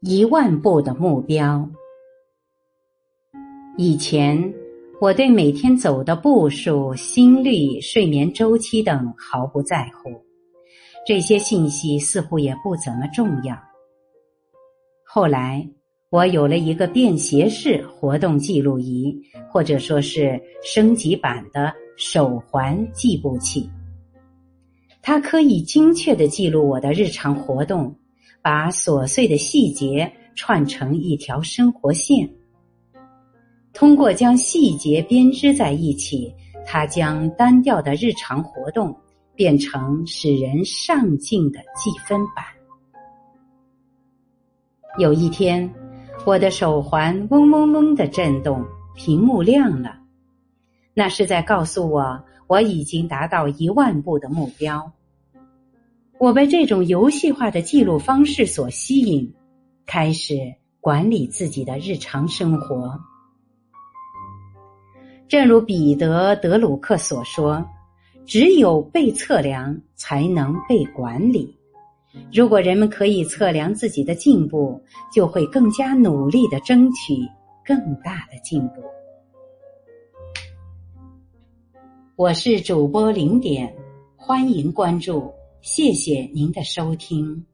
一万步的目标。以前，我对每天走的步数、心率、睡眠周期等毫不在乎，这些信息似乎也不怎么重要。后来，我有了一个便携式活动记录仪，或者说是升级版的手环计步器，它可以精确的记录我的日常活动。把琐碎的细节串成一条生活线，通过将细节编织在一起，它将单调的日常活动变成使人上进的记分板。有一天，我的手环嗡嗡嗡的震动，屏幕亮了，那是在告诉我我已经达到一万步的目标。我被这种游戏化的记录方式所吸引，开始管理自己的日常生活。正如彼得·德鲁克所说：“只有被测量，才能被管理。”如果人们可以测量自己的进步，就会更加努力的争取更大的进步。我是主播零点，欢迎关注。谢谢您的收听。